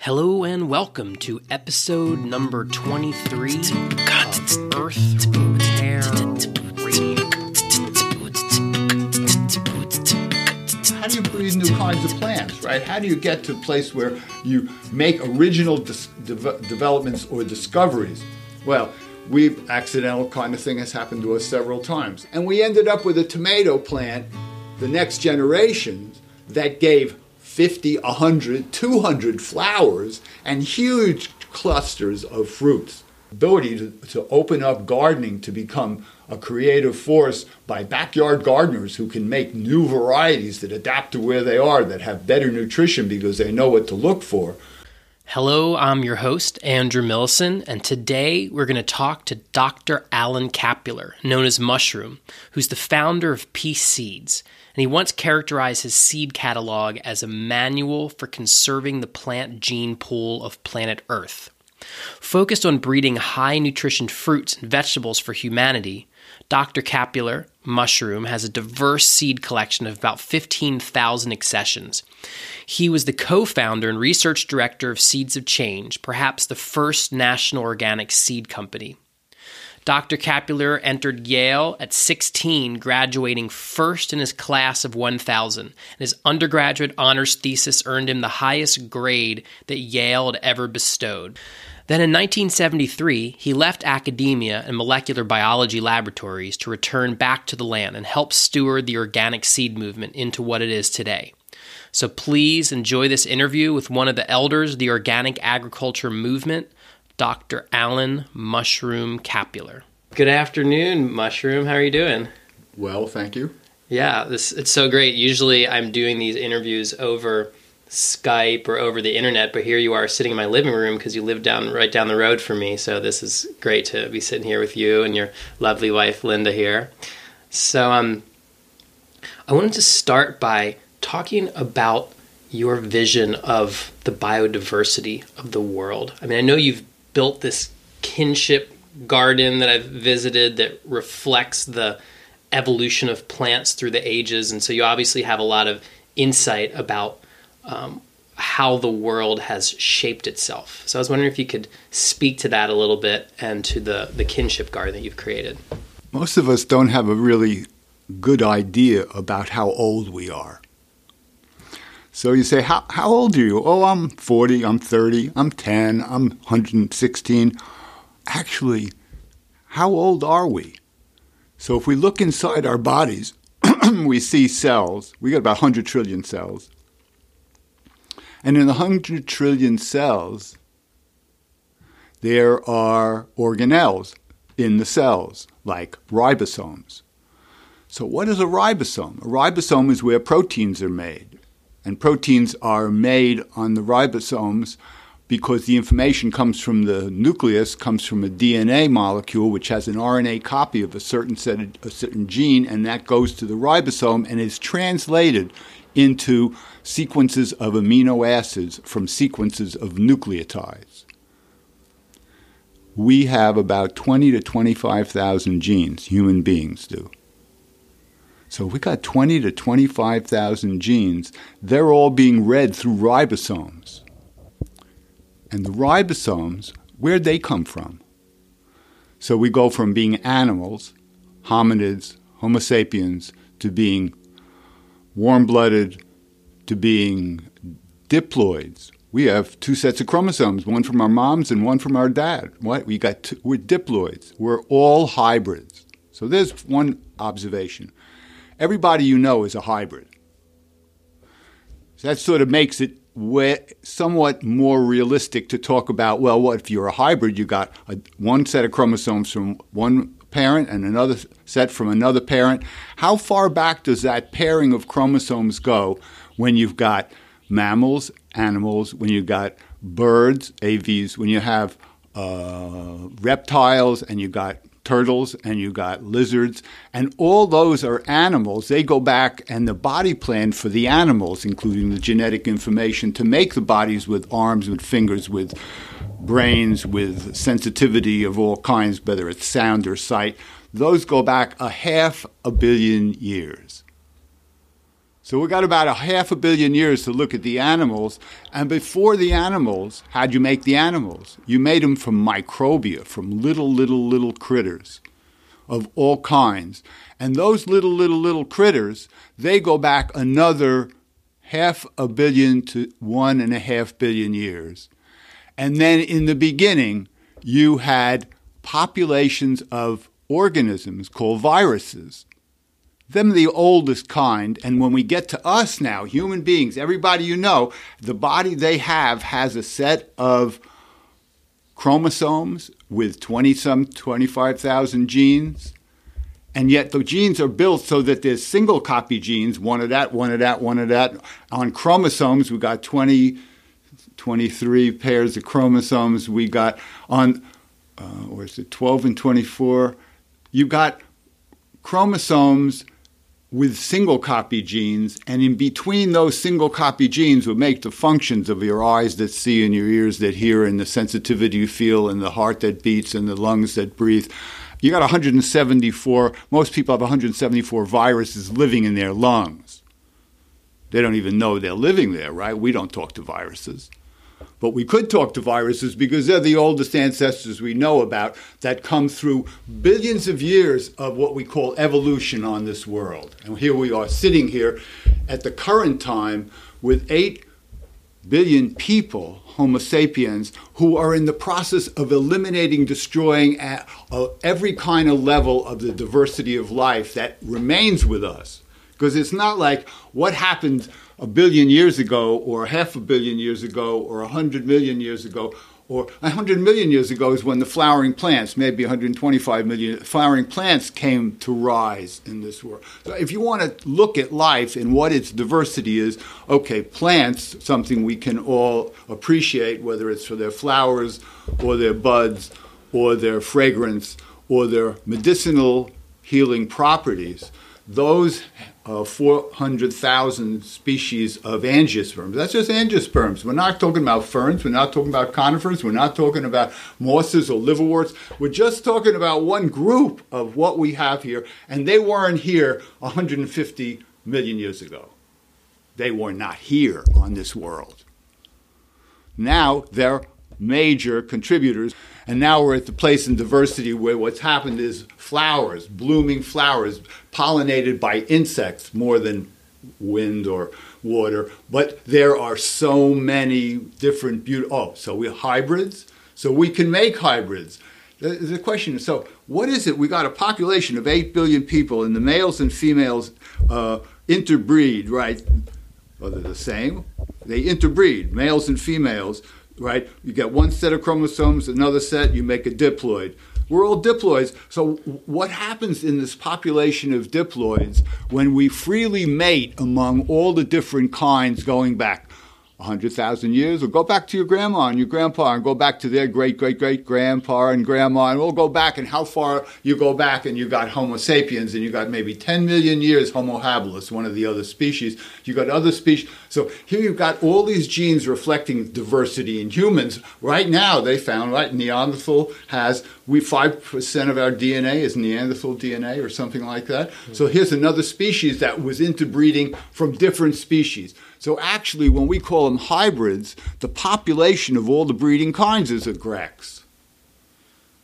Hello and welcome to episode number 23 of Earth Repair. How do you breed new kinds of plants, right? How do you get to a place where you make original dis- de- developments or discoveries? Well, we accidental kind of thing has happened to us several times, and we ended up with a tomato plant, the next generation, that gave 50, 100, 200 flowers and huge clusters of fruits. Ability to, to open up gardening to become a creative force by backyard gardeners who can make new varieties that adapt to where they are, that have better nutrition because they know what to look for. Hello, I'm your host, Andrew Millison, and today we're going to talk to Dr. Alan Kapuler, known as Mushroom, who's the founder of Peace Seeds. And he once characterized his seed catalog as a manual for conserving the plant gene pool of planet Earth. Focused on breeding high nutrition fruits and vegetables for humanity, Dr. Kapuler Mushroom has a diverse seed collection of about 15,000 accessions. He was the co founder and research director of Seeds of Change, perhaps the first national organic seed company. Dr. Kapuler entered Yale at 16, graduating first in his class of 1,000. And his undergraduate honors thesis earned him the highest grade that Yale had ever bestowed. Then in 1973, he left academia and molecular biology laboratories to return back to the land and help steward the organic seed movement into what it is today. So please enjoy this interview with one of the elders of the organic agriculture movement, Dr. Alan Mushroom Kapuler. Good afternoon, Mushroom. How are you doing? Well, thank you. Yeah, this it's so great. Usually I'm doing these interviews over Skype or over the internet, but here you are sitting in my living room because you live down right down the road from me. So this is great to be sitting here with you and your lovely wife Linda here. So um I wanted to start by talking about your vision of the biodiversity of the world. I mean, I know you've built this kinship garden that I've visited that reflects the evolution of plants through the ages, and so you obviously have a lot of insight about um, how the world has shaped itself. So I was wondering if you could speak to that a little bit and to the the kinship garden that you've created. Most of us don't have a really good idea about how old we are. So you say, how, how old are you? Oh, I'm 40, I'm 30, I'm 10, I'm 116. Actually, how old are we? So if we look inside our bodies, we see cells. We got about 100 trillion cells. And in the 100 trillion cells, there are organelles in the cells, like ribosomes. So, what is a ribosome? A ribosome is where proteins are made. And proteins are made on the ribosomes because the information comes from the nucleus, comes from a DNA molecule, which has an RNA copy of a certain set of, a certain gene, and that goes to the ribosome and is translated into sequences of amino acids from sequences of nucleotides. We have about 20 to 25,000 genes, human beings do. So if we got 20 to 25,000 genes, they're all being read through ribosomes. And the ribosomes, where'd they come from? So we go from being animals, hominids, Homo sapiens, to being warm blooded, to being diploids. We have two sets of chromosomes, one from our moms and one from our dad. What? We got two, we're diploids. We're all hybrids. So there's one observation. Everybody you know is a hybrid. So that sort of makes it somewhat more realistic to talk about. Well, what if you're a hybrid? You got a, one set of chromosomes from one parent and another set from another parent. How far back does that pairing of chromosomes go when you've got mammals, animals, when you've got birds, AVs, when you have uh, reptiles, and you've got turtles and you got lizards, and all those are animals. They go back, and the body plan for the animals, including the genetic information to make the bodies with arms, with fingers, with brains, with sensitivity of all kinds, whether it's sound or sight, those go back a half a billion years. So we got about a half a billion years to look at the animals. And before the animals, how'd you make the animals? You made them from microbia, from little, little, little critters of all kinds. And those little, little, little critters, they go back another half a billion to one and a half billion years. And then in the beginning, you had populations of organisms called viruses them the oldest kind. And when we get to us now, human beings, everybody you know, the body they have has a set of chromosomes with 20 some 25,000 genes. And yet the genes are built so that there's single copy genes, one of that, one of that, one of that. On chromosomes, we got 20, 23 pairs of chromosomes. We got on, uh, or is it 12 and 24? You got chromosomes with single copy genes, and in between those single copy genes would make the functions of your eyes that see and your ears that hear and the sensitivity you feel and the heart that beats and the lungs that breathe. You got 174, most people have 174 viruses living in their lungs. They don't even know they're living there, right? We don't talk to viruses. But we could talk to viruses because they're the oldest ancestors we know about that come through billions of years of what we call evolution on this world. And here we are sitting here at the current time with 8 billion people, Homo sapiens, who are in the process of eliminating, destroying at, uh, every kind of level of the diversity of life that remains with us. Because it's not like what happened a billion years ago, or half a billion years ago, or a hundred million years ago, or a hundred million years ago is when the flowering plants, maybe 125 million flowering plants came to rise in this world. So if you want to look at life and what its diversity is, okay, plants, something we can all appreciate, whether it's for their flowers or their buds or their fragrance or their medicinal healing properties, those uh, 400,000 species of angiosperms. That's just angiosperms. We're not talking about ferns. We're not talking about conifers. We're not talking about mosses or liverworts. We're just talking about one group of what we have here, and they weren't here 150 million years ago. They were not here on this world. Now they're major contributors. And now we're at the place in diversity where what's happened is flowers, blooming flowers, pollinated by insects more than wind or water. But there are so many different beautiful. Oh, so we're hybrids. So we can make hybrids. The, the question is so what is it? We got a population of 8 billion people, and the males and females uh, interbreed, right? Well, they're the same. They interbreed, males and females right? You get one set of chromosomes, another set, you make a diploid. We're all diploids. So, what happens in this population of diploids when we freely mate among all the different kinds going back 100,000 years, or go back to your grandma and your grandpa and go back to their great great great grandpa and grandma, and we'll go back and how far you go back, and you got Homo sapiens, and you got maybe 10 million years Homo habilis, one of the other species. You got other species. So here you've got all these genes reflecting diversity in humans. Right now, they found, right, Neanderthal has, we 5% of our DNA is Neanderthal DNA or something like that. So here's another species that was interbreeding from different species. So actually, when we call them hybrids, the population of all the breeding kinds is a Grex.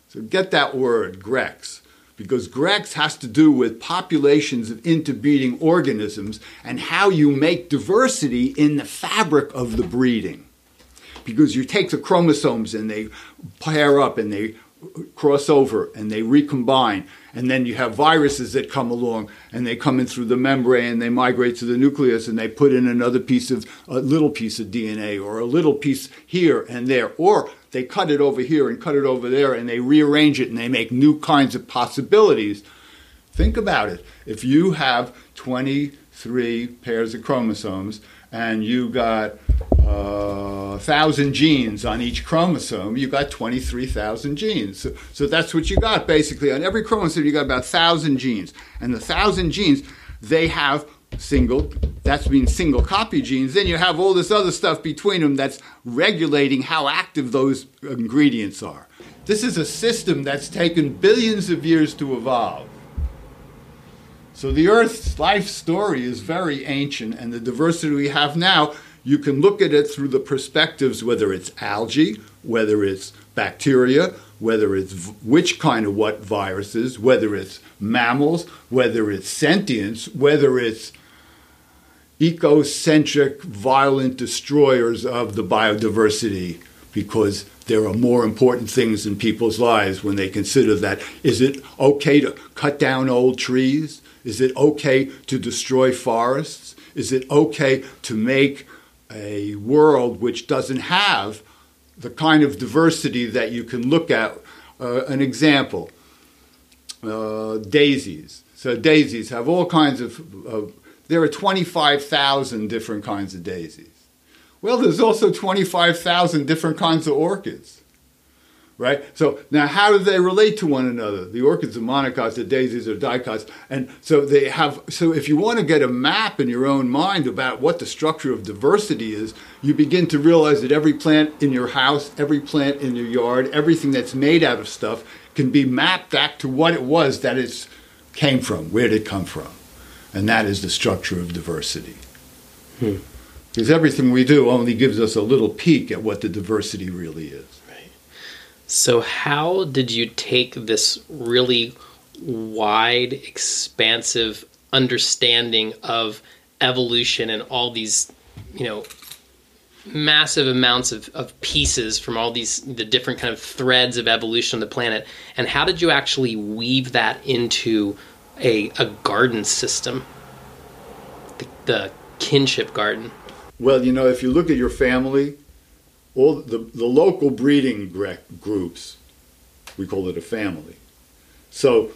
So get that word, Grex, because Grex has to do with populations of interbreeding organisms and how you make diversity in the fabric of the breeding. Because you take the chromosomes and they pair up and they cross over and they recombine and then you have viruses that come along and they come in through the membrane and they migrate to the nucleus and they put in another piece of a little piece of DNA or a little piece here and there or they cut it over here and cut it over there and they rearrange it and they make new kinds of possibilities think about it if you have 23 pairs of chromosomes and you got uh, thousand genes on each chromosome, you got 23,000 genes. So, so, that's what you got basically. On every chromosome, you got about 1,000 genes. And the 1,000 genes, they have single, that's means single copy genes. Then you have all this other stuff between them that's regulating how active those ingredients are. This is a system that's taken billions of years to evolve. So the Earth's life story is very ancient, and the diversity we have now, you can look at it through the perspectives whether it's algae, whether it's bacteria, whether it's which kind of what viruses, whether it's mammals, whether it's sentience, whether it's ecocentric, violent destroyers of the biodiversity, because there are more important things in people's lives when they consider that. Is it okay to cut down old trees? Is it okay to destroy forests? Is it okay to make a world which doesn't have the kind of diversity that you can look at? Uh, an example uh, daisies. So, daisies have all kinds of, of there are 25,000 different kinds of daisies. Well, there's also 25,000 different kinds of orchids right? So now, how do they relate to one another? The orchids are monocots, the daisies are dicots, and so they have. So if you want to get a map in your own mind about what the structure of diversity is, you begin to realize that every plant in your house, every plant in your yard, everything that's made out of stuff can be mapped back to what it was that it came from. Where did it come from? And that is the structure of diversity. Hmm. Because everything we do only gives us a little peek at what the diversity really is. So, how did you take this really wide, expansive understanding of evolution and all these, you know, massive amounts of, of pieces from all these the different kind of threads of evolution on the planet and how did you actually weave that into a, a garden system the, the kinship garden well you know if you look at your family all the, the local breeding groups, we call it a family. So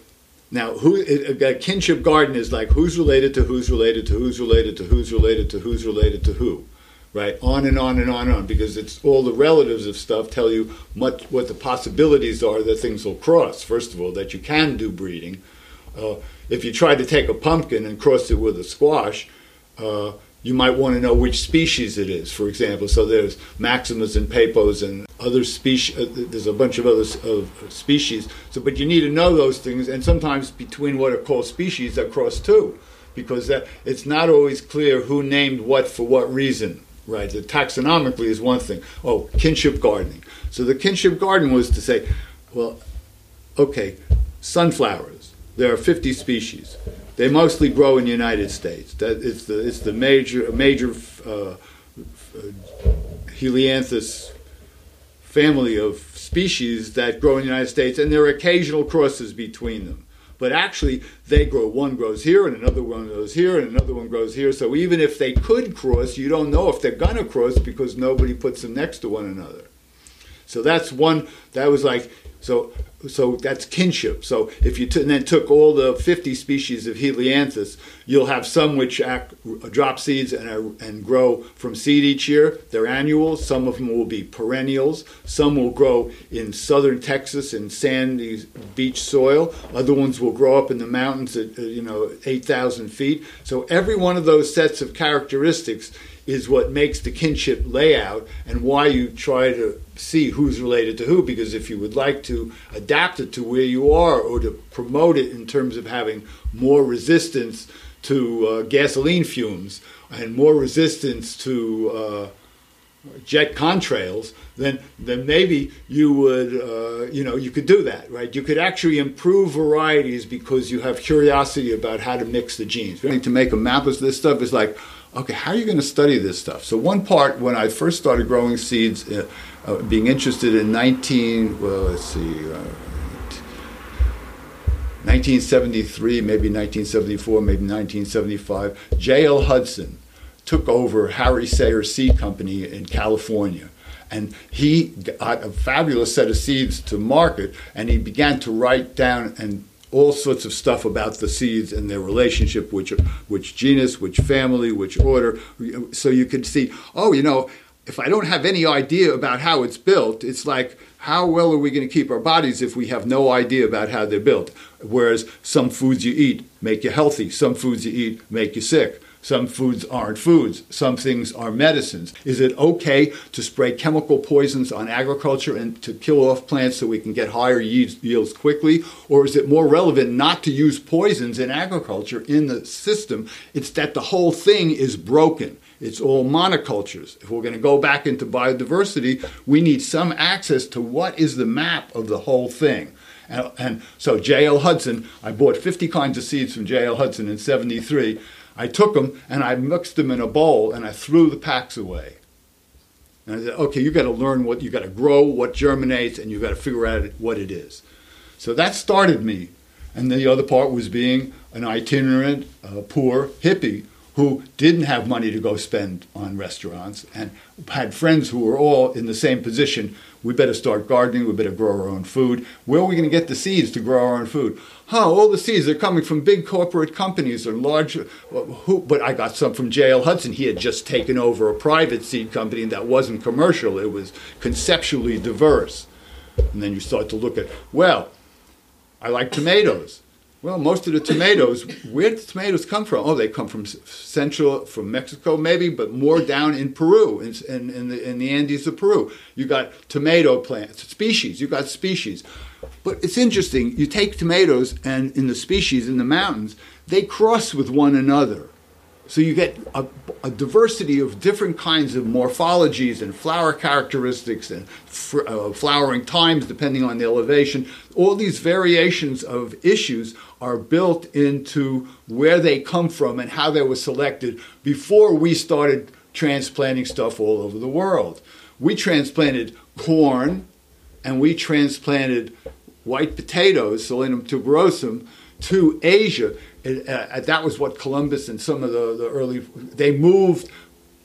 now, who a kinship garden is like who's related to who's related to who's related to who's related to who's related to who, right? On and on and on and on because it's all the relatives of stuff tell you much what the possibilities are that things will cross. First of all, that you can do breeding. Uh, if you try to take a pumpkin and cross it with a squash, uh, you might want to know which species it is, for example. So there's Maximus and papos and other species. Uh, there's a bunch of other of species. So, but you need to know those things, and sometimes between what are called species, they cross too, because that, it's not always clear who named what for what reason. Right? The taxonomically is one thing. Oh, kinship gardening. So the kinship garden was to say, well, okay, sunflowers. There are 50 species they mostly grow in the United States. That it's the it's the major major uh, Helianthus family of species that grow in the United States, and there are occasional crosses between them. But actually, they grow. One grows here, and another one grows here, and another one grows here. So even if they could cross, you don't know if they're gonna cross because nobody puts them next to one another. So that's one. That was like so so that's kinship. So if you t- then took all the 50 species of Helianthus, you'll have some which act, drop seeds and, are, and grow from seed each year. They're annuals. Some of them will be perennials. Some will grow in southern Texas in sandy beach soil. Other ones will grow up in the mountains at uh, you know 8,000 feet. So every one of those sets of characteristics is what makes the kinship layout and why you try to see who's related to who. Because if you would like to adapt it to where you are or to promote it in terms of having more resistance to uh, gasoline fumes and more resistance to uh, jet contrails, then then maybe you would uh, you know you could do that, right? You could actually improve varieties because you have curiosity about how to mix the genes. To make a map of this stuff is like okay, how are you going to study this stuff? So one part, when I first started growing seeds, uh, uh, being interested in 19, well, let's see, uh, 1973, maybe 1974, maybe 1975, J.L. Hudson took over Harry Saier Seed Company in California. And he got a fabulous set of seeds to market, and he began to write down and all sorts of stuff about the seeds and their relationship, which which genus, which family, which order. So you could see, oh, you know, if I don't have any idea about how it's built, it's like how well are we going to keep our bodies if we have no idea about how they're built? Whereas some foods you eat make you healthy, some foods you eat make you sick. Some foods aren't foods. Some things are medicines. Is it okay to spray chemical poisons on agriculture and to kill off plants so we can get higher yields quickly? Or is it more relevant not to use poisons in agriculture in the system? It's that the whole thing is broken. It's all monocultures. If we're going to go back into biodiversity, we need some access to what is the map of the whole thing. And, and so J.L. Hudson, I bought 50 kinds of seeds from J.L. Hudson in 73 I took them and I mixed them in a bowl and I threw the packs away. And I said, okay, you got to learn what you got to grow, what germinates, and you got to figure out what it is. So that started me. And the other part was being an itinerant, uh, poor hippie who didn't have money to go spend on restaurants and had friends who were all in the same position. We better start gardening, we better grow our own food. Where are we going to get the seeds to grow our own food? Huh, all the seeds are coming from big corporate companies or large. Who, but I got some from J.L. Hudson. He had just taken over a private seed company that wasn't commercial, it was conceptually diverse. And then you start to look at, well, I like tomatoes. Well, most of the tomatoes, where the tomatoes come from? Oh, they come from central, from Mexico maybe, but more down in Peru, in, in, in, the, in the Andes of Peru. You got tomato plants, species, you got species. But it's interesting, you take tomatoes and in the species in the mountains, they cross with one another. So you get a, a, diversity of different kinds of morphologies and flower characteristics and fr- uh, flowering times depending on the elevation. All these variations of issues are built into where they come from and how they were selected before we started transplanting stuff all over the world. We transplanted corn and we transplanted white potatoes, Solanum tuberosum, to Asia uh, that was what Columbus and some of the, the early they moved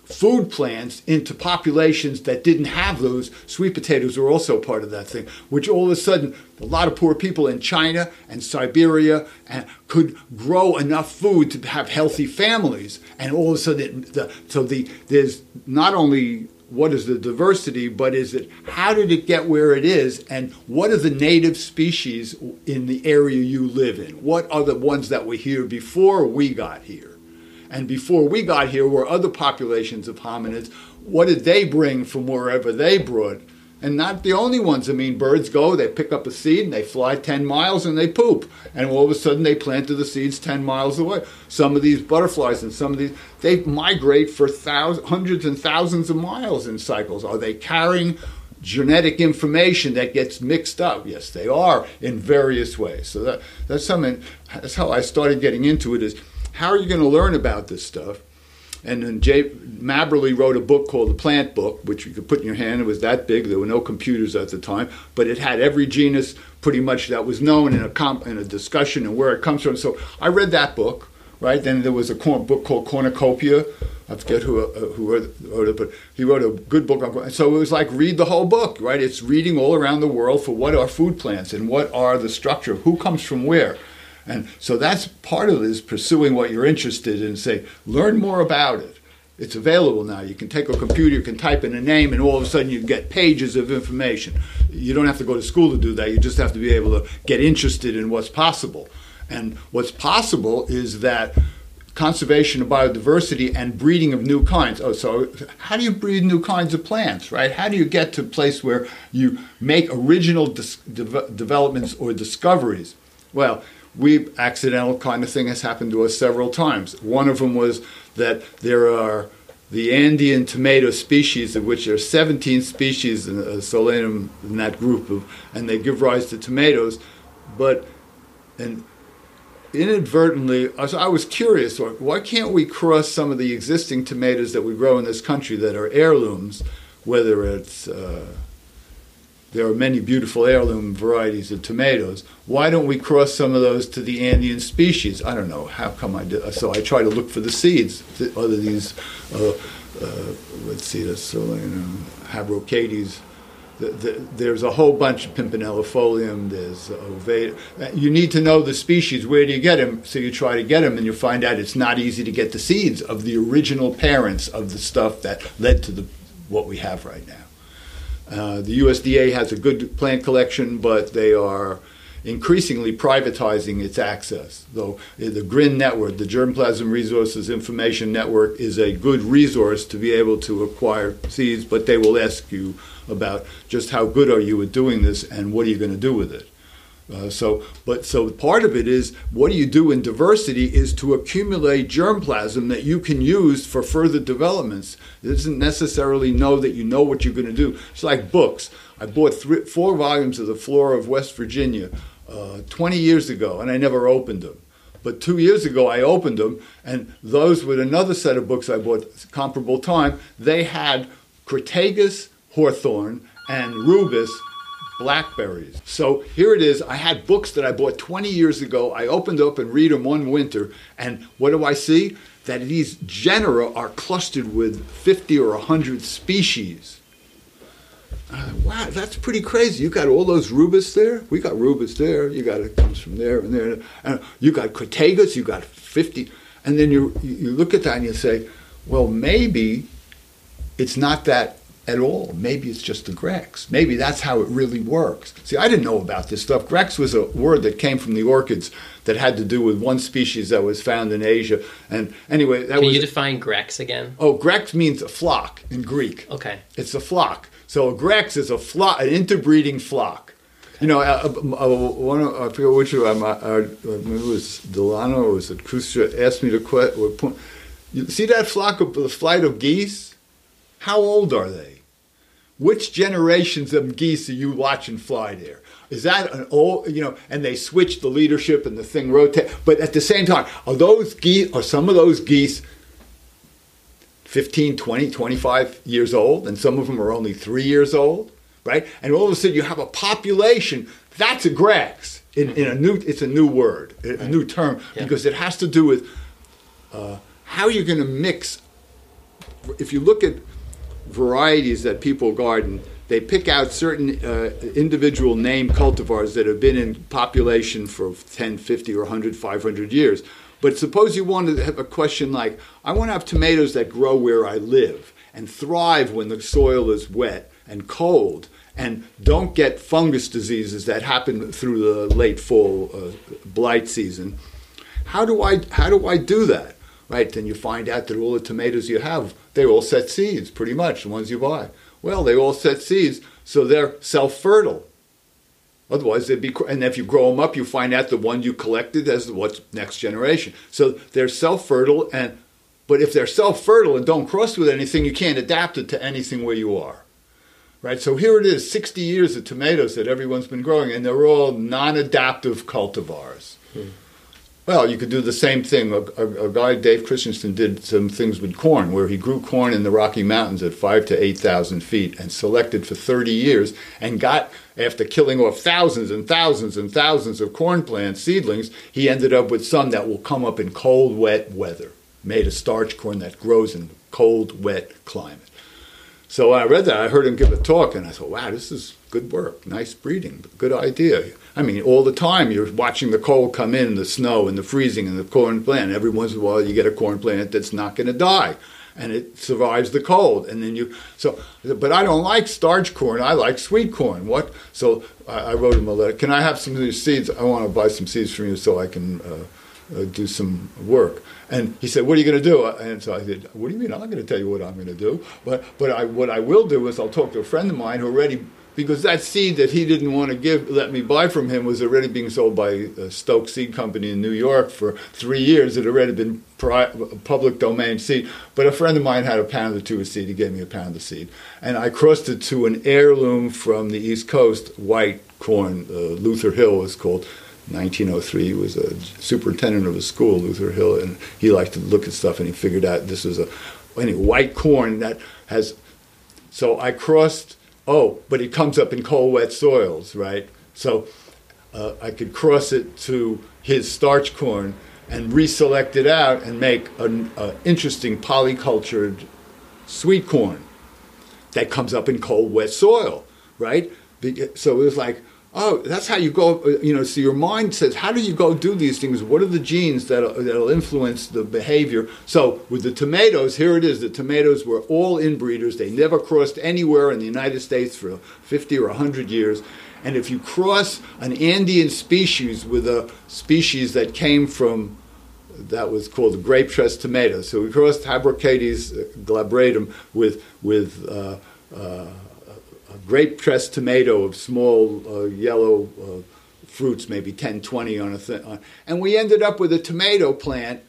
food plants into populations that didn't have those. Sweet potatoes were also part of that thing, which all of a sudden, a lot of poor people in China and Siberia and could grow enough food to have healthy families. And all of a sudden, the, so the, there's not only what is the diversity, but is it how did it get where it is, and what are the native species in the area you live in? What are the ones that were here before we got here? And before we got here were other populations of hominids. What did they bring from wherever they brought? And not the only ones. I mean, birds go, they pick up a seed, and they fly 10 miles and they poop. And all of a sudden, they planted the seeds 10 miles away. Some of these butterflies and some of these, they migrate for thousands, hundreds and thousands of miles in cycles. Are they carrying genetic information that gets mixed up? Yes, they are in various ways. So that, that's something, that's how I started getting into it is how are you going to learn about this stuff? And then Jay Mabberley wrote a book called The Plant Book, which you could put in your hand. It was that big. There were no computers at the time, but it had every genus pretty much that was known in a comp, in a discussion and where it comes from. So I read that book. Right then, there was a book called Cornucopia. I forget who uh, who wrote it, but he wrote a good book on. So it was like read the whole book, right? It's reading all around the world for what are food plants and what are the structure, who comes from where. And so that's part of it is pursuing what you're interested in. Say, learn more about it. It's available now. You can take a computer, you can type in a name, and all of a sudden you get pages of information. You don't have to go to school to do that. You just have to be able to get interested in what's possible. And what's possible is that conservation of biodiversity and breeding of new kinds. Oh, so how do you breed new kinds of plants, right? How do you get to a place where you make original de- developments or discoveries? Well, we accidental kind of thing has happened to us several times. One of them was that there are the Andean tomato species, of which there are 17 species in uh, Solanum in that group, of, and they give rise to tomatoes. But and inadvertently, I was curious, why can't we cross some of the existing tomatoes that we grow in this country that are heirlooms, whether it's uh, there are many beautiful heirloom varieties of tomatoes. Why don't we cross some of those to the Andean species? I don't know. How come I did? So I try to look for the seeds. Other these, uh, uh, let's see, the Solana, Habrochaites. The, the, there's a whole bunch of Pimpinellifolium. There's Ovate. You need to know the species. Where do you get them? So you try to get them, and you find out it's not easy to get the seeds of the original parents of the stuff that led to the what we have right now. Uh, the USDA has a good plant collection, but they are increasingly privatizing its access. Though uh, the GRIN network, the Germplasm Resources Information Network, is a good resource to be able to acquire seeds, but they will ask you about just how good are you at doing this and what are you going to do with it. Uh, so, but so part of it is what do you do in diversity is to accumulate germplasm that you can use for further developments. It doesn't necessarily know that you know what you're going to do. It's like books. I bought three, four volumes of The Flora of West Virginia uh, 20 years ago, and I never opened them. But two years ago, I opened them, and those with another set of books I bought comparable time. They had Crataegus hawthorn and Rubus blackberries. So here it is. I had books that I bought 20 years ago. I opened up and read them one winter, and what do I see? That these genera are clustered with 50 or 100 species. wow, that's pretty crazy. You got all those rubus there. We got rubus there. You got it comes from there and there. And you got crataegus. You got 50. And then you you look at that and you say, well, maybe it's not that at all. Maybe it's just the Grex. Maybe that's how it really works. See, I didn't know about this stuff. Grex was a word that came from the orchids that had to do with one species that was found in Asia. And anyway, that Can was. you define Grex again? Oh, Grex means a flock in Greek. Okay. It's a flock. So a Grex is a flock, an interbreeding flock. You know, uh, uh, one of, I forget which of them, uh, uh, maybe it was Delano or was it Kustra, asked me to question. You see that flock of the flight of geese? How old are they? Which generations of geese are you watching fly there? Is that an old, you know, and they switch the leadership and the thing rotate. But at the same time, are those geese, are some of those geese 15, 20, 25 years old, and some of them are only three years old, right? And all of a sudden you have a population, that's a Grex. In, in a new, it's a new word, a new term, Yeah. because it has to do with uh, how you're going to mix. If you look at varieties that people garden, they pick out certain uh, individual name cultivars that have been in population for 10, 50, or 100, 500 years. But suppose you want to have a question like, I want to have tomatoes that grow where I live and thrive when the soil is wet and cold and don't get fungus diseases that happen through the late fall uh, blight season. How do I how do I do that? Right? Then you find out that all the tomatoes you have, they all set seeds, pretty much, the ones you buy. Well, they all set seeds, so they're self-fertile. Otherwise, they'd be. And if you grow them up, you find out the one you collected as what's next generation. So they're self-fertile, and but if they're self-fertile and don't cross with anything, you can't adapt it to anything where you are. Right. So here it is, 60 years of tomatoes that everyone's been growing, and they're all non-adaptive cultivars. Hmm. Well, you could do the same thing. A, a, a, guy, Dave Christensen, did some things with corn, where he grew corn in the Rocky Mountains at five to eight thousand feet, and selected for thirty years, and got after killing off thousands and thousands and thousands of corn plants, seedlings, he ended up with some that will come up in cold, wet weather, made of starch corn that grows in cold, wet climate. So I read that, I heard him give a talk, and I thought, wow, this is good work, nice breeding, good idea. I mean, all the time you're watching the cold come in, the snow and the freezing and the corn plant. Every once in a while, you get a corn plant that's not going to die, and it survives the cold. And then you so, but I don't like starch corn. I like sweet corn. What? So I, I wrote him a letter. Can I have some of these seeds? I want to buy some seeds from you so I can. Uh, uh, do some work. And he said, "What are you going to do?" And so I said, "What do you mean? I'm not going to tell you what I'm going to do. But but I, what I will do is I'll talk to a friend of mine who already." Because that seed that he didn't want to give, let me buy from him, was already being sold by a Stokes Seed Company in New York for three years. It had already been pri- public domain seed. But a friend of mine had a pound or two of seed. He gave me a pound of seed, and I crossed it to an heirloom from the East Coast, white corn. Uh, Luther Hill was called. 1903 he was a superintendent of a school luther hill and he liked to look at stuff and he figured out this was a any white corn that has so i crossed oh but it comes up in cold wet soils right? So uh, i could cross it to his starch corn and reselect it out and make an interesting polycultured sweet corn that comes up in cold wet soil right? So it was like oh, that's how you go. uh, You know, so your mind says, how do you go do these things? What are the genes that that'll influence the behavior? So with the tomatoes, here it is. The tomatoes were all inbreeders. They never crossed anywhere in the United States for 50 or 100 years. And if you cross an Andean species with a species that came from that was called the grape tress tomato. So we crossed Habrochaites glabratum with with uh, uh, grape tress tomato of small uh, yellow uh, fruits, maybe 10, 20 on a thing. On, and we ended up with a tomato plant,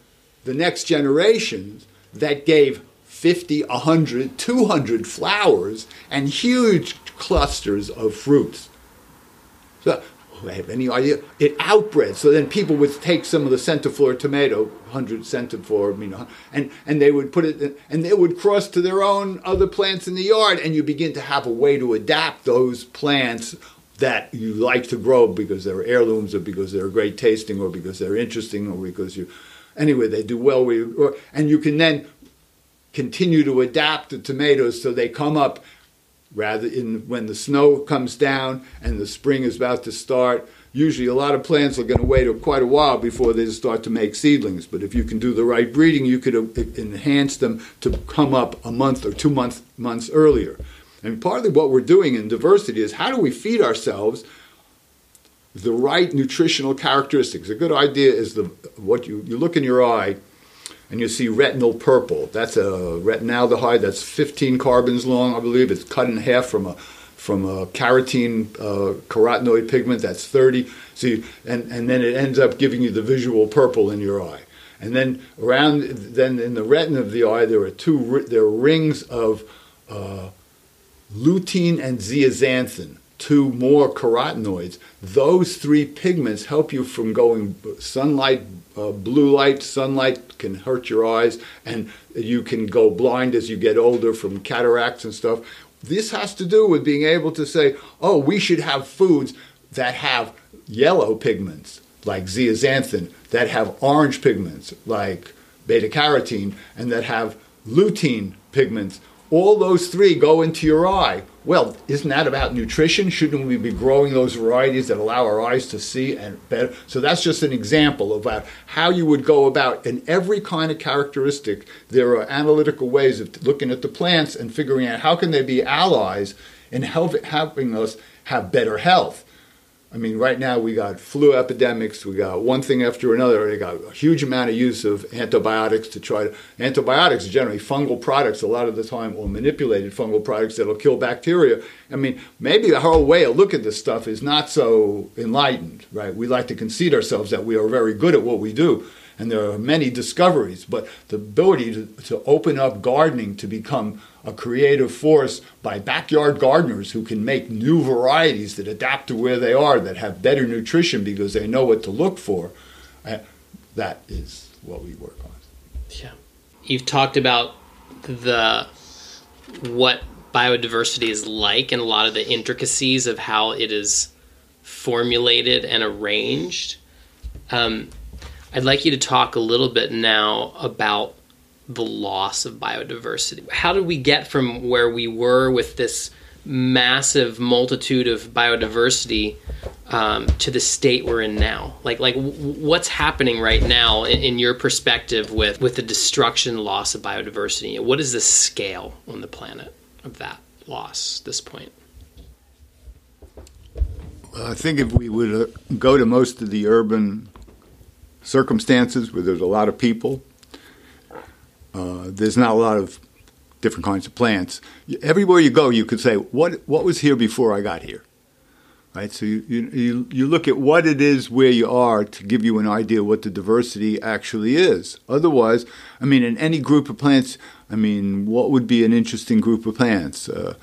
the next generations, that gave 50, 100, 200 flowers and huge clusters of fruits. So, I have any idea? It outbred. So then people would take some of the centiflora tomato, 100 centiflora, you know, and, and they would put it, in, and they would cross to their own other plants in the yard, and you begin to have a way to adapt those plants that you like to grow because they're heirlooms or because they're great tasting or because they're interesting or because you, anyway, they do well. With or, and you can then continue to adapt the tomatoes so they come up rather in when the snow comes down and the spring is about to start usually a lot of plants are going to wait quite a while before they start to make seedlings. But if you can do the right breeding you could uh, enhance them to come up a month or two months months earlier. And partly what we're doing in diversity is how do we feed ourselves the right nutritional characteristics? A good idea is the what you, you look in your eye and you see retinal purple. That's a retinaldehyde that's 15 carbons long, I believe. It's cut in half from a from a carotene uh, carotenoid pigment that's 30. So you, and and then it ends up giving you the visual purple in your eye. And then around then in the retina of the eye there are two there are rings of uh, lutein and zeaxanthin two more carotenoids. Those three pigments help you from going sunlight, uh, blue light, sunlight can hurt your eyes, and you can go blind as you get older from cataracts and stuff. This has to do with being able to say, oh, we should have foods that have yellow pigments, like zeaxanthin, that have orange pigments, like beta carotene, and that have lutein pigments. All those three go into your eye well, isn't that about nutrition? Shouldn't we be growing those varieties that allow our eyes to see and better? So that's just an example about how you would go about in every kind of characteristic. There are analytical ways of looking at the plants and figuring out how can they be allies in help, helping us have better health. I mean, right now we got flu epidemics, we got one thing after another. We got a huge amount of use of antibiotics to try to. Antibiotics are generally fungal products a lot of the time, or manipulated fungal products that'll kill bacteria. I mean, maybe the whole way of look at this stuff is not so enlightened, right? We like to concede ourselves that we are very good at what we do, and there are many discoveries, but the ability to, to open up gardening to become a creative force by backyard gardeners who can make new varieties that adapt to where they are, that have better nutrition because they know what to look for. Uh, that is what we work on. Yeah. You've talked about the what biodiversity is like and a lot of the intricacies of how it is formulated and arranged. Um, I'd like you to talk a little bit now about the loss of biodiversity. How did we get from where we were with this massive multitude of biodiversity um, to the state we're in now? Like, like what's happening right now in, in, your perspective with with the destruction, loss of biodiversity? What is the scale on the planet of that loss? This point. Well, I think if we would uh, go to most of the urban circumstances where there's a lot of people, uh, there's not a lot of different kinds of plants. Everywhere you go, you could say, "What what was here before I got here?" Right. So you you you look at what it is where you are to give you an idea what the diversity actually is. Otherwise, I mean, in any group of plants, I mean, what would be an interesting group of plants? Uh,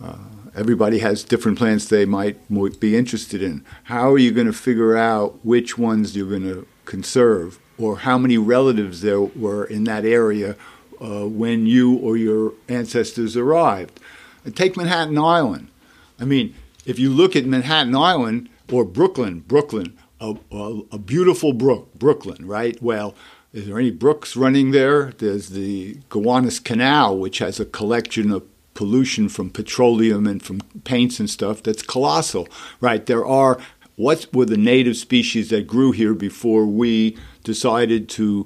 uh, everybody has different plants they might be interested in. How are you going to figure out which ones you're going to conserve? Or how many relatives there were in that area uh, when you or your ancestors arrived. Take Manhattan Island. I mean, if you look at Manhattan Island or Brooklyn, Brooklyn, a, a, a beautiful brook, Brooklyn, right? Well, is there any brooks running there? There's the Gowanus Canal, which has a collection of pollution from petroleum and from paints and stuff that's colossal, right? There are what were the native species that grew here before we decided to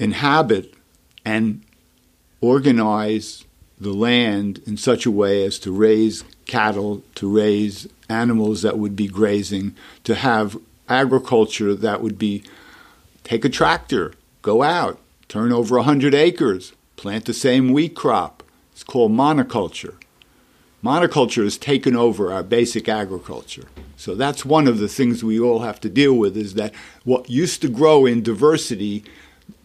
inhabit and organize the land in such a way as to raise cattle, to raise animals that would be grazing, to have agriculture that would be take a tractor, go out, turn over 100 acres, plant the same wheat crop. It's called monoculture. Monoculture has taken over our basic agriculture. So that's one of the things we all have to deal with is that what used to grow in diversity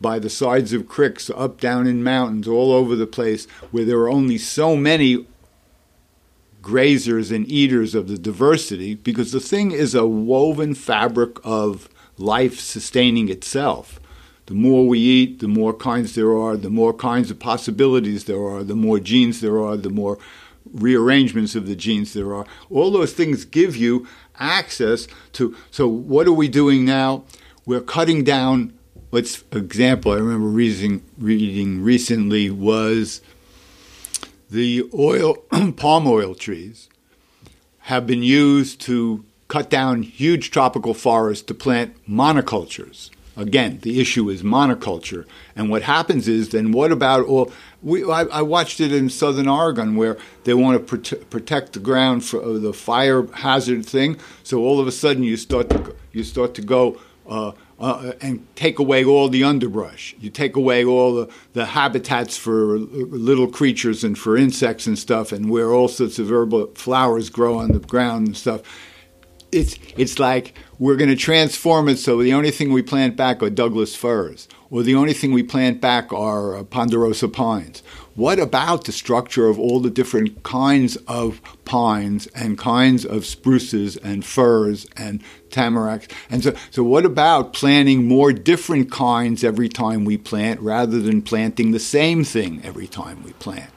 by the sides of creeks, up, down in mountains, all over the place, where there are only so many grazers and eaters of the diversity, because the thing is a woven fabric of life sustaining itself. The more we eat, the more kinds there are, the more kinds of possibilities there are, the more genes there are, the more rearrangements of the genes there are. All those things give you access to. So, what are we doing now? We're cutting down. What's example I remember reading, reading recently was the oil palm oil trees have been used to cut down huge tropical forests to plant monocultures. Again, the issue is monoculture. And what happens is then what about all? We, I, I watched it in southern Oregon where they want to prote- protect the ground for uh, the fire hazard thing. So all of a sudden you start to you start to go uh, uh, and take away all the underbrush. You take away all the, the habitats for little creatures and for insects and stuff, and where all sorts of herbal flowers grow on the ground and stuff it's it's like we're going to transform it so the only thing we plant back are Douglas firs, or the only thing we plant back are uh, ponderosa pines. What about the structure of all the different kinds of pines and kinds of spruces and firs and tamaracks? And so, so what about planting more different kinds every time we plant rather than planting the same thing every time we plant?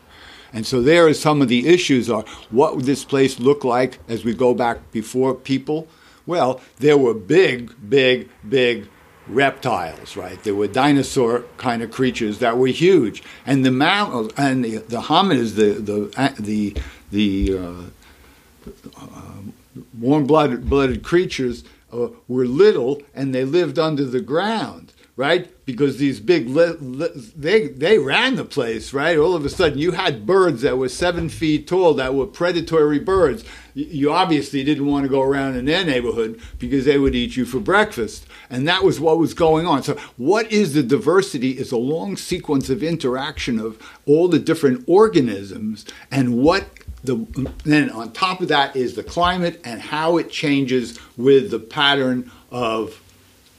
And so there is some of the issues are what would this place look like as we go back before people? Well, there were big, big, big reptiles, right? There were dinosaur kind of creatures that were huge, and the mammals and the, the hominids, the the the the uh, uh, warm-blooded blooded creatures uh, were little, and they lived under the ground right? Because these big, li- li- they they ran the place, right? All of a sudden, you had birds that were seven feet tall, that were predatory birds. You obviously didn't want to go around in their neighborhood because they would eat you for breakfast, and that was what was going on. So, what is the diversity? Is a long sequence of interaction of all the different organisms, and what the, then on top of that is the climate and how it changes with the pattern of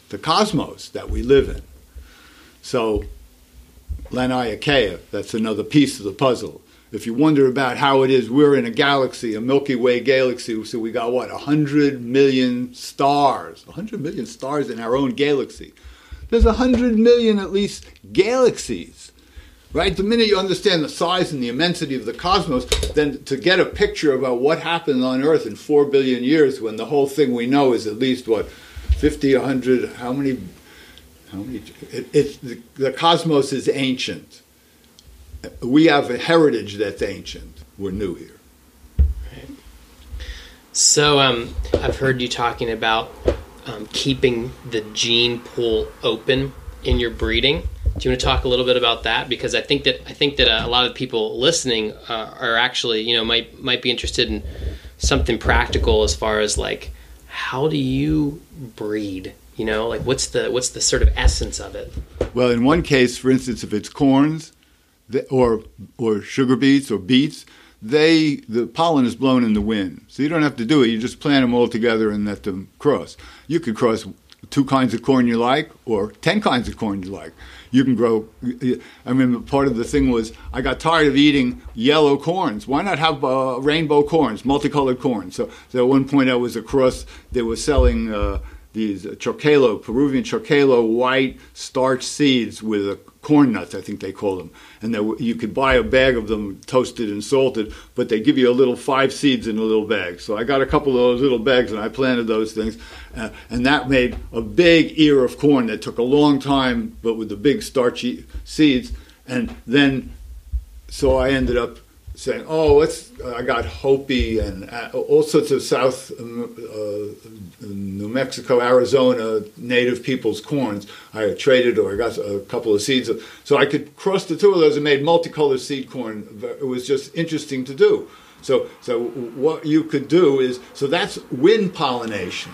the cosmos that we live in. So, Laniakea, that's another piece of the puzzle. If you wonder about how it is, we're in a galaxy, a Milky Way galaxy, so we got what, 100 million stars. 100 million stars in our own galaxy. There's 100 million at least galaxies. Right? The minute you understand the size and the immensity of the cosmos, then to get a picture about what happened on Earth in 4 billion years when the whole thing we know is at least what, 50, 100, how many? How many? It, it, the, the cosmos is ancient. We have a heritage that's ancient. We're new here. Right. So um, I've heard you talking about um, keeping the gene pool open in your breeding. Do you want to talk a little bit about that? Because I think that I think that uh, a lot of people listening uh, are actually, you know, might might be interested in something practical as far as like how do you breed? You know, like what's the what's the sort of essence of it? Well, in one case, for instance, if it's corns or or sugar beets or beets, they the pollen is blown in the wind, so you don't have to do it. You just plant them all together and let them cross. You could cross two kinds of corn you like or ten kinds of corn you like you can grow. I mean, part of the thing was I got tired of eating yellow corns. Why not have uh, rainbow corns, multicolored corns? So, so, at one point I was across. They were selling uh, these chocalo, Peruvian chocalo, white starch seeds with a corn nuts, I think they call them. And they, you could buy a bag of them toasted and salted, but they give you a little five seeds in a little bag. So I got a couple of those little bags and I planted those things. Uh, and that made a big ear of corn that took a long time, but with the big starchy seeds. And then so I ended up saying, "Oh, let's." I got Hopi and uh, all sorts of South uh, New Mexico, Arizona native people's corns. I traded or I got a couple of seeds, so I could cross the two of those and made multicolored seed corn. It was just interesting to do. So, so what you could do is so that's wind pollination.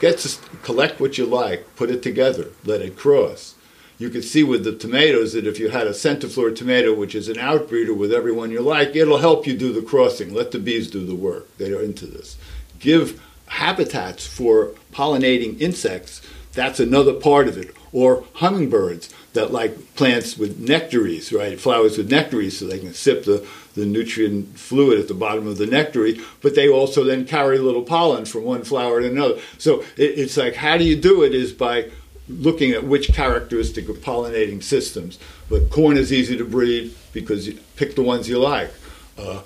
Get to collect what you like, put it together, let it cross you could see with the tomatoes that if you had a centiflora tomato, which is an outbreeder with everyone you like, it'll help you do the crossing. Let the bees do the work. They are into this. Give habitats for pollinating insects. That's another part of it. Or hummingbirds that like plants with nectaries, right? Flowers with nectaries so they can sip the, the nutrient fluid at the bottom of the nectary, but they also then carry little pollen from one flower to another. So it, it's like, how do you do it is by looking at which characteristic of pollinating systems. But corn is easy to breed because you pick the ones you like. Uh,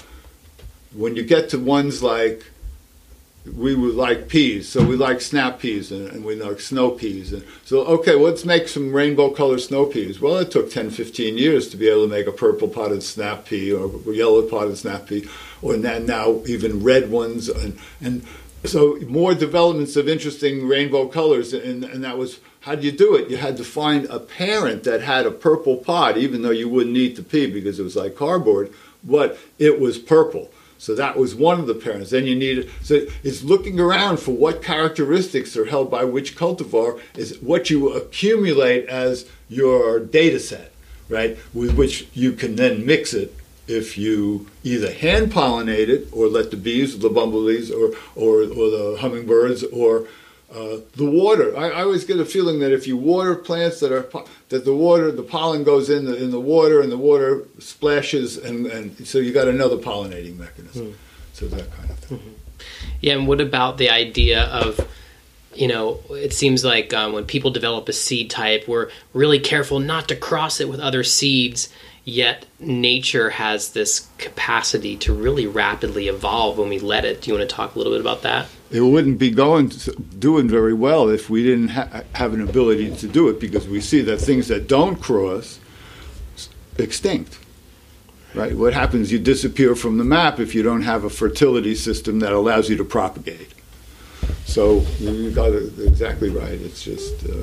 when you get to ones like we would like peas, so we like snap peas and, and, we like snow peas. And so, okay, let's make some rainbow colored snow peas. Well, it took 10, 15 years to be able to make a purple podded snap pea or yellow podded snap pea, or now even red ones. And, and so, more developments of interesting rainbow colors, and, and that was how do you do it? You had to find a parent that had a purple pod, even though you wouldn't eat the pea because it was like cardboard, but it was purple. So that was one of the parents. Then you need so it's looking around for what characteristics are held by which cultivar is what you accumulate as your data set, right? With which you can then mix it if you either hand pollinate it or let the bees, the bumblebees, or or, or the hummingbirds, or uh, the water. I, I, always get a feeling that if you water plants that are that the water, the pollen goes in the in the water, and the water splashes, and, and so you got another pollinating mechanism. Mm. So that kind of thing. Mm-hmm. Yeah, and what about the idea of you know, it seems like um, when people develop a seed type, we're really careful not to cross it with other seeds. Yet nature has this capacity to really rapidly evolve when we let it. Do you want to talk a little bit about that? It wouldn't be going doing very well if we didn't ha- have an ability to do it because we see that things that don't cross extinct right? What happens you disappear from the map if you don't have a fertility system that allows you to propagate. So you got it exactly right it's just uh,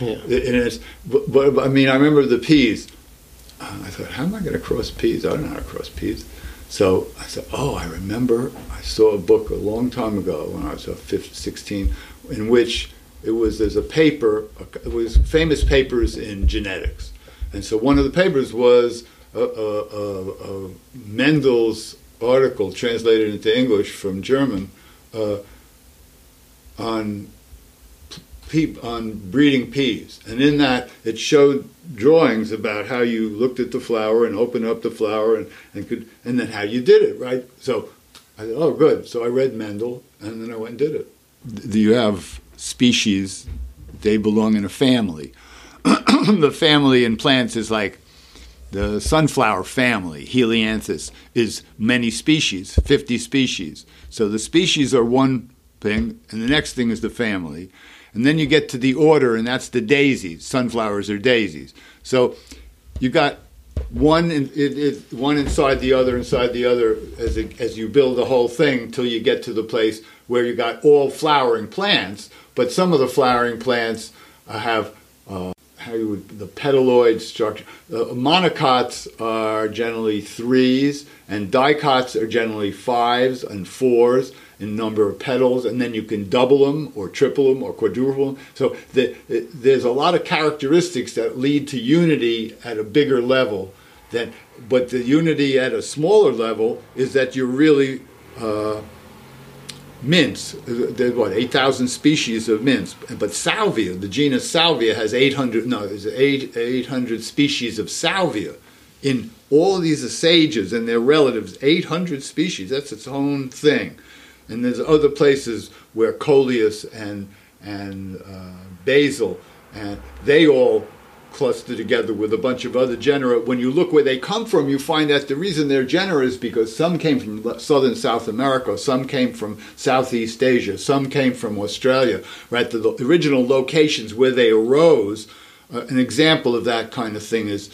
yeah. and it's but, but, i mean i remember the peas. I thought how am i going to cross peas? I don't know how to cross peas so I said, Oh, I remember I saw a book a long time ago when I was uh, 15, 16 in which it was there's a paper, it was famous papers in genetics. And so one of the papers was a, a, a, a Mendel's article translated into English from German uh, on on breeding peas, and in that it showed drawings about how you looked at the flower and opened up the flower and, and could and then how you did it, right? So I said, oh, good. So I read Mendel, and then I went and did it. Do you have species; they belong in a family. the family in plants is like the sunflower family, Helianthus, is many species, 50 species. So the species are one thing, and the next thing is the family. And then you get to the order, and that's the daisies. Sunflowers are daisies. So you got one in, it, it, one inside the other, inside the other, as, it, as you build the whole thing until you get to the place where you got all flowering plants. But some of the flowering plants uh, have uh, how you would the petaloid structure. Uh, monocots are generally threes, and dicots are generally fives and fours in number of petals, and then you can double them or triple them or quadruple them. So the, there's a lot of characteristics that lead to unity at a bigger level. Than, but the unity at a smaller level is that you're really uh, mints. There's what 8,000 species of mints, but salvia, the genus salvia, has 800. No, there's 8, 800 species of salvia in all these sages and their relatives. 800 species. That's its own thing. And there's other places where coleus and and uh, basil and they all cluster together with a bunch of other genera. When you look where they come from, you find that the reason they're genera is because some came from southern South America, some came from Southeast Asia, some came from Australia. Right, the, the original locations where they arose. Uh, an example of that kind of thing is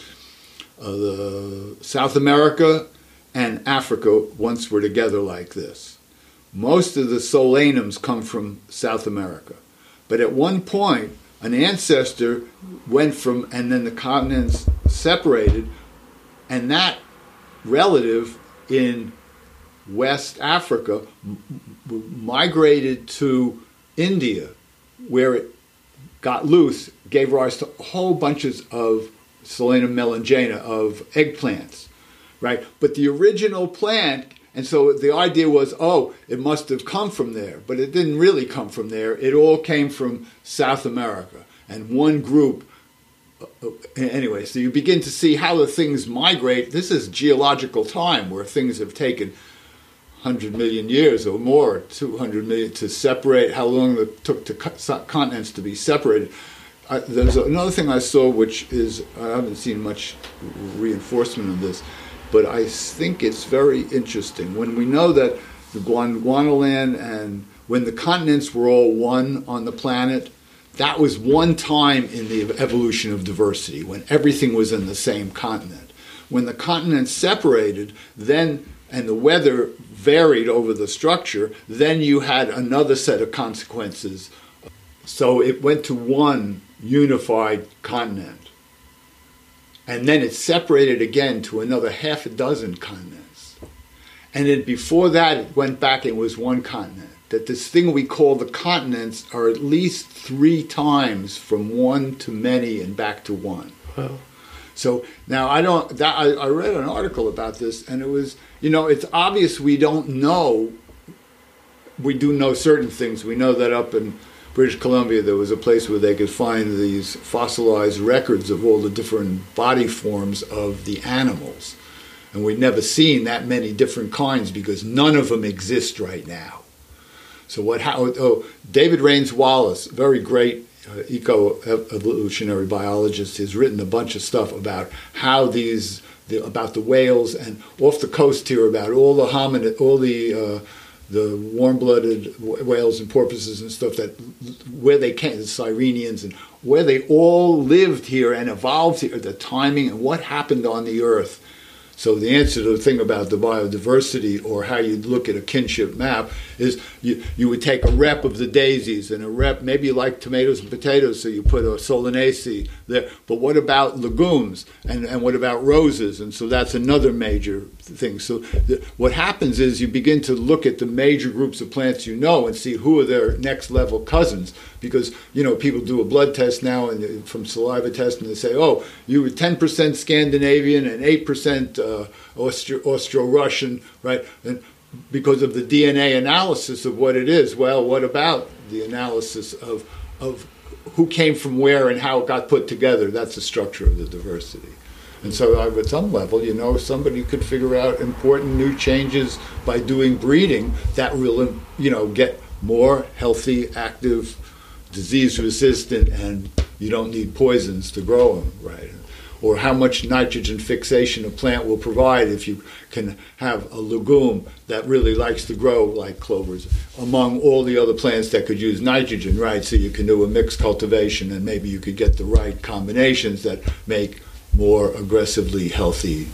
uh, the South America and Africa once were together like this. Most of the solanums come from South America. But at one point, an ancestor went from, and then the continents separated, and that relative in West Africa migrated to India, where it got loose, gave rise to whole bunches of Solanum melongena, of eggplants, right? But the original plant, and so the idea was, oh, it must have come from there, but it didn't really come from there. It all came from South America. And one group uh, uh, anyway, so you begin to see how the things migrate. This is geological time where things have taken 100 million years or more, 200 million to separate, how long it took to continents to be separated. There's another thing I saw, which is, I haven't seen much reinforcement of this, but I think it's very interesting. When we know that the Gondwanaland and when the continents were all one on the planet, that was one time in the evolution of diversity, when everything was in the same continent. When the continents separated, then and the weather varied over the structure, then you had another set of consequences. So it went to one unified continent. And then it separated again to another half a dozen continents. And then before that, it went back and was one continent. That this thing we call the continents are at least three times from one to many and back to one. Wow. So now I don't. That, I, I read an article about this, and it was you know it's obvious we don't know. We do know certain things. We know that up in British Columbia there was a place where they could find these fossilized records of all the different body forms of the animals, and we've never seen that many different kinds because none of them exist right now. So what? How? Oh, David Rains Wallace, very great uh, eco-evolutionary biologist, has written a bunch of stuff about how these, the, about the whales, and off the coast here about all the hominid, all the uh, the warm-blooded whales and porpoises and stuff that where they came, the Sirenians, and where they all lived here and evolved here, the timing and what happened on the earth. So the answer to the thing about the biodiversity or how you look at a kinship map is you, you would take a rep of the daisies and a rep, maybe you like tomatoes and potatoes, so you put a solanaceae there. But what about legumes and, and what about roses? And so that's another major thing. So the, what happens is you begin to look at the major groups of plants you know and see who are their next level cousins because you know people do a blood test now and from saliva test and they say, oh, you were 10% Scandinavian and 8% uh, Austro-Russian, right? And because of the DNA analysis of what it is. Well, what about the analysis of of who came from where and how it got put together? That's the structure of the diversity. And so, at some level, you know, somebody could figure out important new changes by doing breeding that will, you know, get more healthy, active disease resistant and you don't need poisons to grow them, right? Or how much nitrogen fixation a plant will provide if you can have a legume that really likes to grow like clovers among all the other plants that could use nitrogen, right? So you can do a mixed cultivation and maybe you could get the right combinations that make more aggressively healthy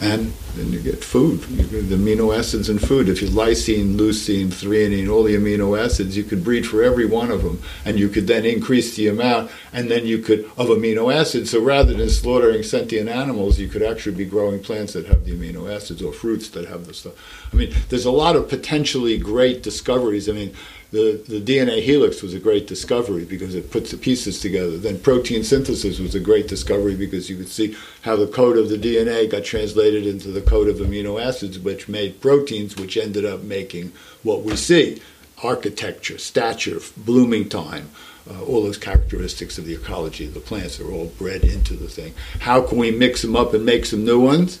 and then you get food. Get the amino acids in food. If you lysine, leucine, threonine, all the amino acids, you could breed for every one of them, and you could then increase the amount, and then you could of amino acids. So rather than slaughtering sentient animals, you could actually be growing plants that have the amino acids or fruits that have the stuff. I mean, there's a lot of potentially great discoveries. I mean, the, the DNA helix was a great discovery because it puts the pieces together. Then protein synthesis was a great discovery because you could see how the code of the DNA got translated into the code of amino acids, which made proteins, which ended up making what we see architecture, stature, blooming time. Uh, all those characteristics of the ecology of the plants are all bred into the thing. How can we mix them up and make some new ones?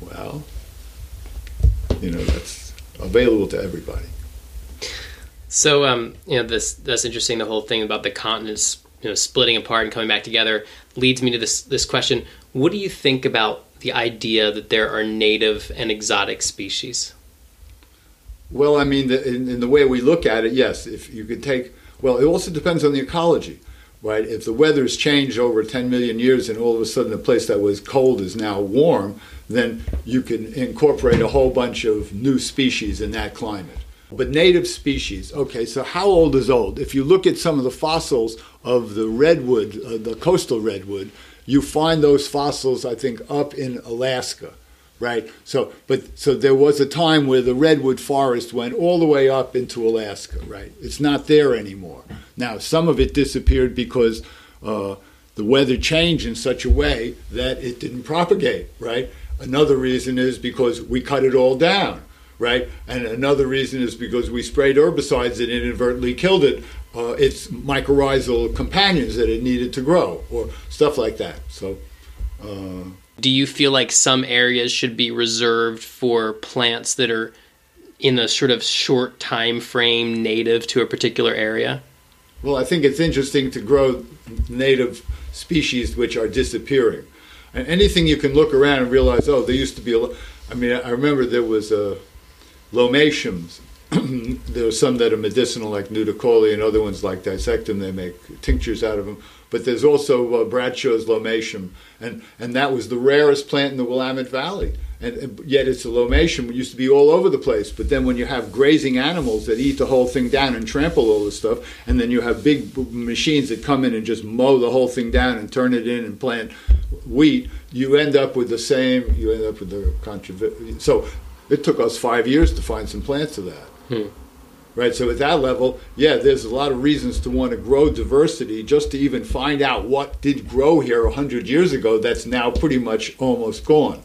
Well, you know, that's available to everybody. So, um, you know, this that's interesting. The whole thing about the continents, you know, splitting apart and coming back together leads me to this this question: What do you think about the idea that there are native and exotic species? Well, I mean, the, in, in, the way we look at it, yes. If you could take, well, it also depends on the ecology. right? If the weather's changed over 10 million years and all of a sudden a place that was cold is now warm, then you can incorporate a whole bunch of new species in that climate. But native species, okay, so how old is old? If you look at some of the fossils of the redwood, uh, the coastal redwood, you find those fossils, I think, up in Alaska right? So, but so there was a time where the redwood forest went all the way up into Alaska, right? It's not there anymore. Now, some of it disappeared because uh, the weather changed in such a way that it didn't propagate, right? Another reason is because we cut it all down, right? And another reason is because we sprayed herbicides that inadvertently killed it. Uh, its mycorrhizal companions that it needed to grow, or stuff like that. So, uh, do you feel like some areas should be reserved for plants that are in a sort of short time frame native to a particular area? Well, I think it's interesting to grow native species which are disappearing. And anything you can look around and realize, oh, there used to be a. I mean, I remember there was a lomatiums. there are some that are medicinal, like nudicaule, and other ones like dissectum. They make tinctures out of them but there's also uh, Bradshaw's lomatium, and, and that was the rarest plant in the Willamette Valley. And, and, yet it's a lomatium. It used to be all over the place. But then when you have grazing animals that eat the whole thing down and trample all the stuff, and then you have big machines that come in and just mow the whole thing down and turn it in and plant wheat, you end up with the same. You end up with the controversy. So it took us five years to find some plants of that. Hmm right? So at that level, yeah, there's a lot of reasons to want to grow diversity just to even find out what did grow here 100 years ago that's now pretty much almost gone,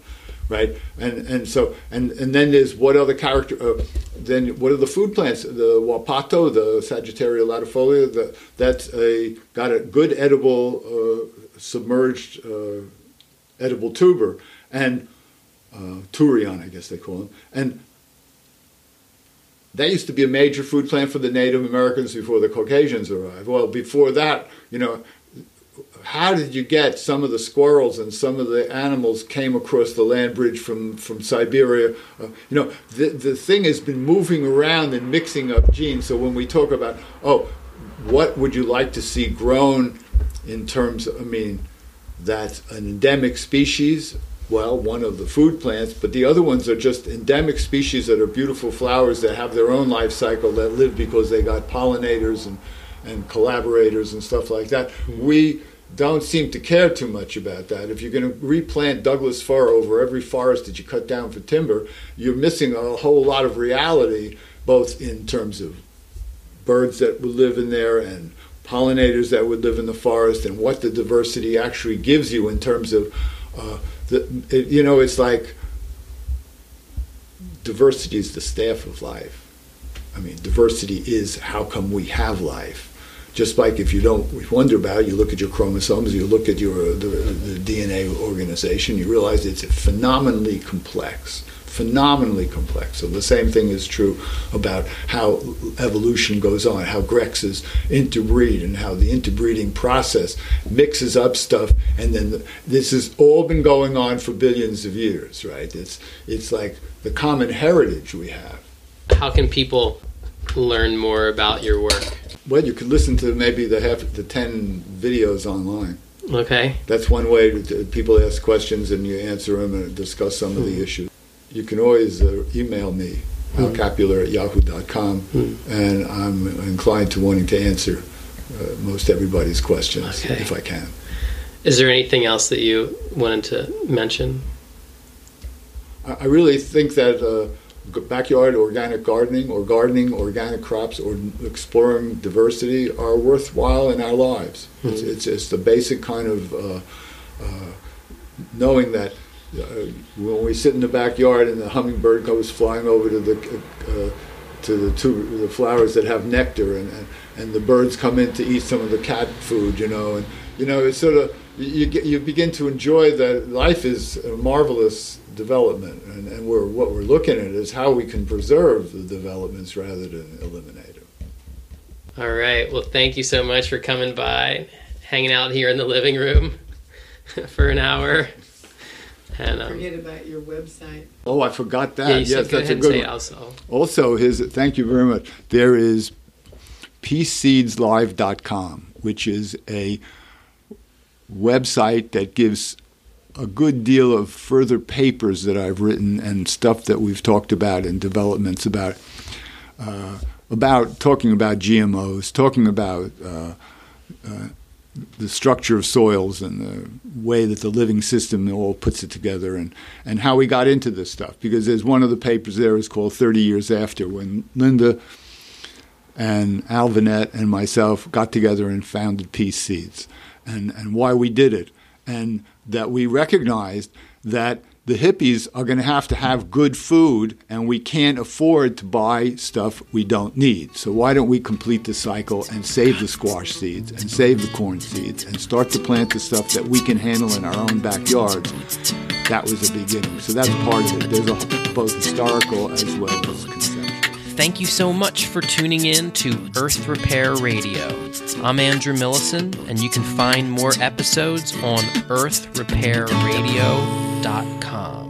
right? And and so and and then there's what other character? Uh, then what are the food plants? The wapato, the Sagittaria latifolia, the, that's a got a good edible uh, submerged uh, edible tuber and uh, turion, I guess they call them, and that used to be a major food plant for the Native Americans before the Caucasians arrived. Well, before that, you know, how did you get some of the squirrels and some of the animals came across the land bridge from, from Siberia? Uh, you know, the, the thing has been moving around and mixing up genes. So when we talk about, oh, what would you like to see grown in terms of, I mean, that's an endemic species well, one of the food plants, but the other ones are just endemic species that are beautiful flowers that have their own life cycle that live because they got pollinators and, and collaborators and stuff like that. Mm-hmm. We don't seem to care too much about that. If you're going to replant Douglas fir over every forest that you cut down for timber, you're missing a whole lot of reality, both in terms of birds that would live in there and pollinators that would live in the forest and what the diversity actually gives you in terms of uh, the, it, you know, it's like diversity is the staff of life. I mean, diversity is how come we have life. Just like if you don't wonder about it, you look at your chromosomes, you look at your the, the DNA organization, you realize it's phenomenally complex phenomenally complex. So the same thing is true about how evolution goes on, how grexes interbreed, and how the interbreeding process mixes up stuff. And then the, this has all been going on for billions of years, right? It's it's like the common heritage we have. How can people learn more about your work? Well, you could listen to maybe the half the ten videos online. Okay. That's one way to, people ask questions and you answer them and discuss some of the hmm. issues you can always uh, email me, mm. alkapuler at yahoo.com, mm. and I'm inclined to wanting to answer uh, most everybody's questions okay. if I can. Is there anything else that you wanted to mention? I really think that uh, backyard organic gardening or gardening organic crops or exploring diversity are worthwhile in our lives. Mm-hmm. It's, it's, it's, the basic kind of uh, uh, knowing that when we sit in the backyard and the hummingbird goes flying over to the uh, to the two the flowers that have nectar and, and, the birds come in to eat some of the cat food you know and you know it's sort of you get, you begin to enjoy that life is a marvelous development. And, and we're what we're looking at is how we can preserve the developments rather than eliminate them. All right. Well thank you so much for coming by hanging out here in the living room for an hour and, um, Forget about your website. Oh, I forgot that. Yeah, yes, that's a good one. Also. also, his thank you very much. There is peaceseedslive.com which is a website that gives a good deal of further papers that I've written and stuff that we've talked about and developments about uh, about talking about GMOs, talking about uh, uh, the structure of soils and the way that the living system all puts it together and, and how we got into this stuff. Because there's one of the papers there is called 30 Years After when Linda and Al Venet and myself got together and founded Peace Seeds and, and why we did it. And that we recognized that the hippies are going to have to have good food and we can't afford to buy stuff we don't need. So why don't we complete the cycle and save the squash seeds and save the corn seeds and start to plant the stuff that we can handle in our own backyards? That was the beginning. So that's part of it. There's a, both historical as well as. Thank you so much for tuning in to Earth Repair Radio. I'm Andrew Millison, and you can find more episodes on earthrepairradio.com.